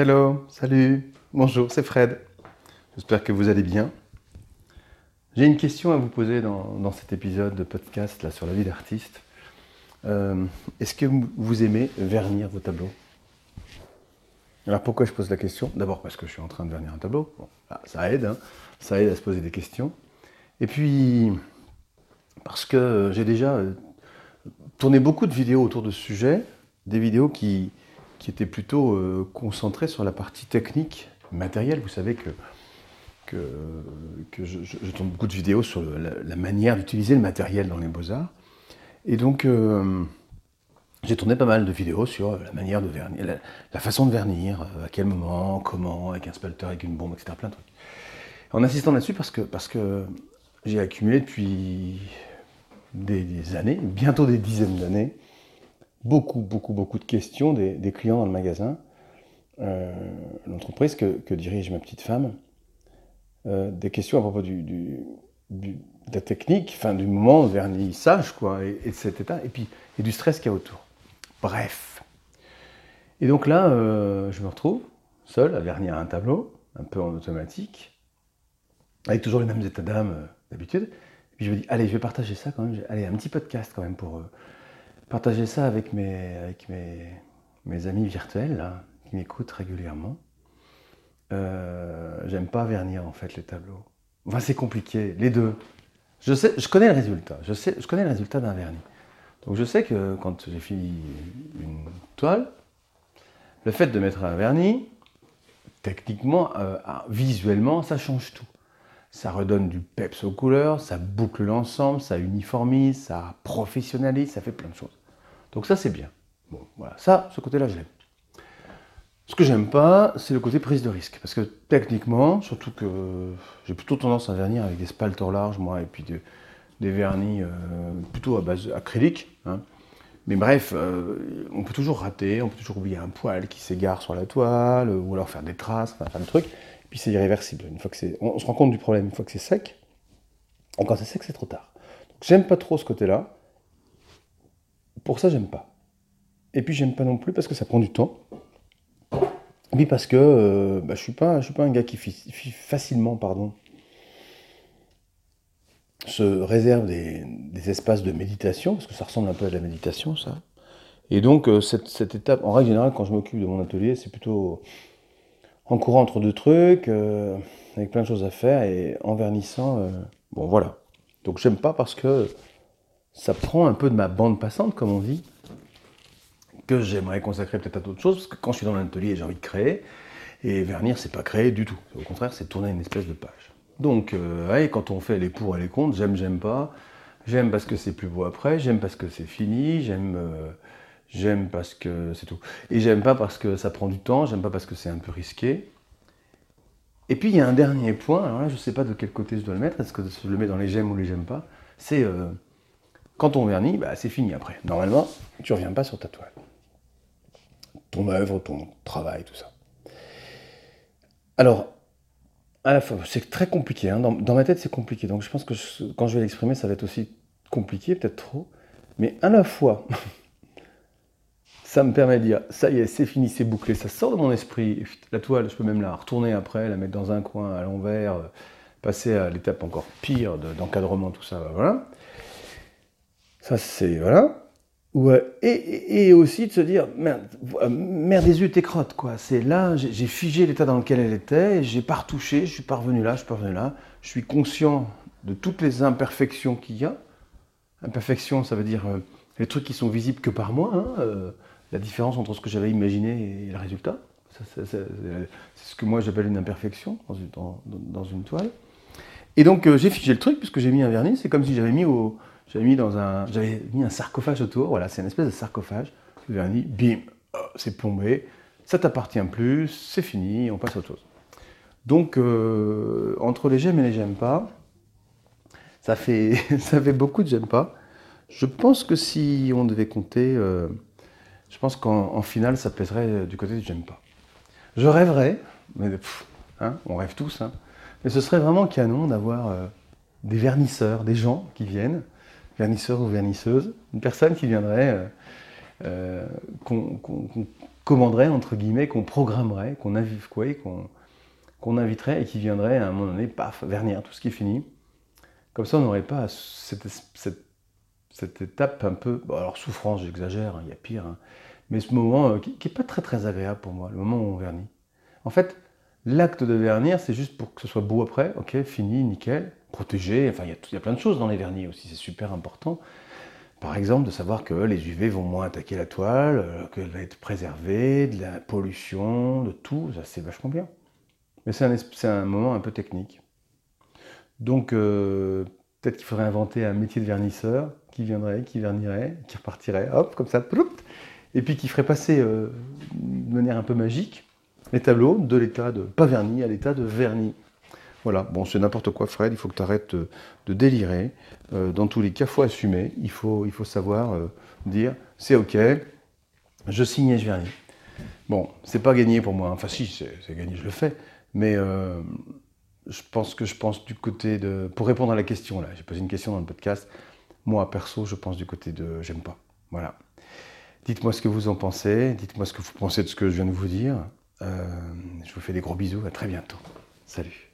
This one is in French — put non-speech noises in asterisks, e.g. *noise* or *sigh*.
Hello, salut, bonjour, c'est Fred. J'espère que vous allez bien. J'ai une question à vous poser dans, cet épisode de podcast sur la vie d'artiste. Euh, est-ce que vous aimez vernir vos tableaux? Alors pourquoi je pose la question? D'abord parce que je suis en train de vernir un tableau. Bah, ça aide, hein. ça aide à se poser des questions. Et puis parce que j'ai déjà euh, tourné beaucoup de vidéos autour de ce sujet, des vidéos qui, qui étaient plutôt euh, concentrées sur la partie technique, matérielle. Vous savez que, que, je, tourne beaucoup de vidéos sur la, manière d'utiliser le matériel dans les beaux-arts. Et donc, euh, j'ai tourné pas mal de vidéos sur la manière de vernir, la, façon de vernir, à quel moment, comment, avec un spalter, avec une bombe, etc. Plein de trucs. En insistant là-dessus, parce que, parce que j'ai accumulé depuis des, années, bientôt des dizaines d'années, beaucoup, beaucoup, beaucoup de questions des, clients dans le magasin, euh, l'entreprise que, dirige ma petite femme, euh, des questions à propos de la technique, du moment vernissage, quoi, et, de cet état, et puis et du stress qu'il y a autour. Bref. Et donc là, euh, je me retrouve seul à vernir un tableau, un peu en automatique, avec toujours les mêmes états d'âme d'habitude. Puis je me dis, allez, je vais partager ça quand même. Allez, un petit podcast quand même pour partager ça avec mes, avec mes, mes amis virtuels qui m'écoutent régulièrement. Euh, j'aime pas vernir en fait les tableaux. Enfin, c'est compliqué, les deux. Je, sais, je connais le résultat. Je, sais, je connais le résultat d'un vernis. Donc je sais que quand j'ai fini une toile, le fait de mettre un vernis, techniquement, euh, visuellement, ça change tout ça redonne du peps aux couleurs, ça boucle l'ensemble, ça uniformise, ça professionnalise, ça fait plein de choses. Donc ça c'est bien. Bon, voilà, ça, ce côté-là, je l'aime. Ce que j'aime pas, c'est le côté prise de risque. Parce que techniquement, surtout que j'ai plutôt tendance à vernir avec des spalters larges, moi, et puis des vernis euh, plutôt à base acrylique. Hein. Mais bref, euh, on peut toujours rater, on peut toujours oublier un poil qui s'égare sur la toile, ou alors faire des traces, enfin, plein de trucs. Puis c'est irréversible. Une fois que c'est, on, se rend compte du problème une fois que c'est sec. Et quand c'est sec, c'est trop tard. Donc j'aime pas trop ce côté-là. Pour ça, j'aime pas. Et puis j'aime pas non plus parce que ça prend du temps. Et puis parce que euh, bah, je suis pas, suis pas un gars qui facilement, pardon, se réserve des, espaces de méditation parce que ça ressemble un peu à de la méditation, ça. Et donc euh, cette étape, en règle générale, quand je m'occupe de mon atelier, c'est plutôt en courant entre deux trucs, euh, avec plein de choses à faire et en vernissant. Euh, bon, voilà. Donc j'aime pas parce que ça prend un peu de ma bande passante, comme on dit, que j'aimerais consacrer peut-être à d'autres choses, parce que quand je suis dans l'atelier, j'ai envie de créer, et vernir, c'est pas créer du tout. Au contraire, c'est tourner une espèce de page. Donc, euh, quand on fait les pour et les contre, j'aime, j'aime pas. J'aime parce que c'est plus beau après, j'aime parce que c'est fini, j'aime J'aime parce que c'est tout. Et j'aime pas parce que ça prend du temps, j'aime pas parce que c'est un peu risqué. Et puis il y a un dernier point, alors là je sais pas de quel côté je dois le mettre, est-ce que je le mets dans les j'aime ou les j'aime pas C'est euh, quand on vernit, bah, c'est fini après. Normalement, tu reviens pas sur ta toile. Ton œuvre, ton travail, tout ça. Alors, à la fois, c'est très compliqué. Hein. Dans, ma tête, c'est compliqué. Donc je pense que quand je vais l'exprimer, ça va être aussi compliqué, peut-être trop. Mais à la fois, *laughs* ça me permet de dire, ça y est, c'est fini, c'est bouclé, ça sort de mon esprit. La toile, je peux même la retourner après, la mettre dans un coin à l'envers, euh, passer à l'étape encore pire d'encadrement, tout ça, voilà. Ça, c'est, voilà. Ouais. Et, aussi de se dire, merde, merde des yeux, t'es crotte, quoi. C'est là, j'ai figé l'état dans lequel elle était, j'ai pas retouché, je suis pas revenu là, je suis pas revenu là. Je suis conscient de toutes les imperfections qu'il y a. Imperfections, ça veut dire euh, les trucs qui sont visibles que par moi. Hein, euh, la différence entre ce que j'avais imaginé et le résultat. C'est ce que moi j'appelle une imperfection dans une, toile. Et donc euh, j'ai figé le truc puisque j'ai mis un vernis. C'est comme si j'avais mis mis un, mis un sarcophage autour. Voilà, c'est une espèce de sarcophage. Le vernis, bim, oh, c'est plombé. Ça t'appartient plus, c'est fini, on passe à autre chose. Donc euh, entre les j'aime et les j'aime pas, ça fait, *laughs* ça fait beaucoup de j'aime pas. Je pense que si on devait compter euh, je pense qu'en finale, ça pèserait du côté du j'aime pas. Je rêverais, mais hein, on rêve tous, hein, mais ce serait vraiment canon d'avoir euh, des vernisseurs, des gens qui viennent, vernisseurs ou vernisseuses, une personne qui viendrait, euh, euh, qu'on commanderait, entre guillemets, qu'on programmerait, qu'on qu'on inviterait et qui viendrait à un moment donné, paf, vernir tout ce qui est fini. Comme ça, on n'aurait pas cette, étape un peu, bon, alors souffrance, j'exagère, hein, il y a pire, hein, mais ce moment euh, qui n'est pas très très agréable pour moi, le moment où on vernit. En fait, l'acte de vernir, c'est juste pour que ce soit beau après, ok, fini, nickel, protégé, enfin il y, a plein de choses dans les vernis aussi, c'est super important. Par exemple, de savoir que les UV vont moins attaquer la toile, euh, qu'elle va être préservée de la pollution, de tout, ça c'est vachement bien. Mais c'est un, un, moment un peu technique. Donc euh, peut-être qu'il faudrait inventer un métier de vernisseur qui viendrait, qui vernirait, qui repartirait, hop, comme ça, et puis qui ferait passer euh, de manière un peu magique les tableaux de l'état de pas verni à l'état de vernis. Voilà, bon, c'est n'importe quoi, Fred, il faut que tu arrêtes de, délirer. Euh, dans tous les cas, il faut assumer, il faut, il faut savoir euh, dire c'est ok, je signe et je vernis. Bon, c'est pas gagné pour moi, enfin si, c'est gagné, je le fais, mais euh, je pense que je pense du côté de. Pour répondre à la question, là, j'ai posé une question dans le podcast, moi perso, je pense du côté de j'aime pas. Voilà. Dites-moi ce que vous en pensez, dites-moi ce que vous pensez de ce que je viens de vous dire. je vous fais des gros bisous, à très bientôt. Salut.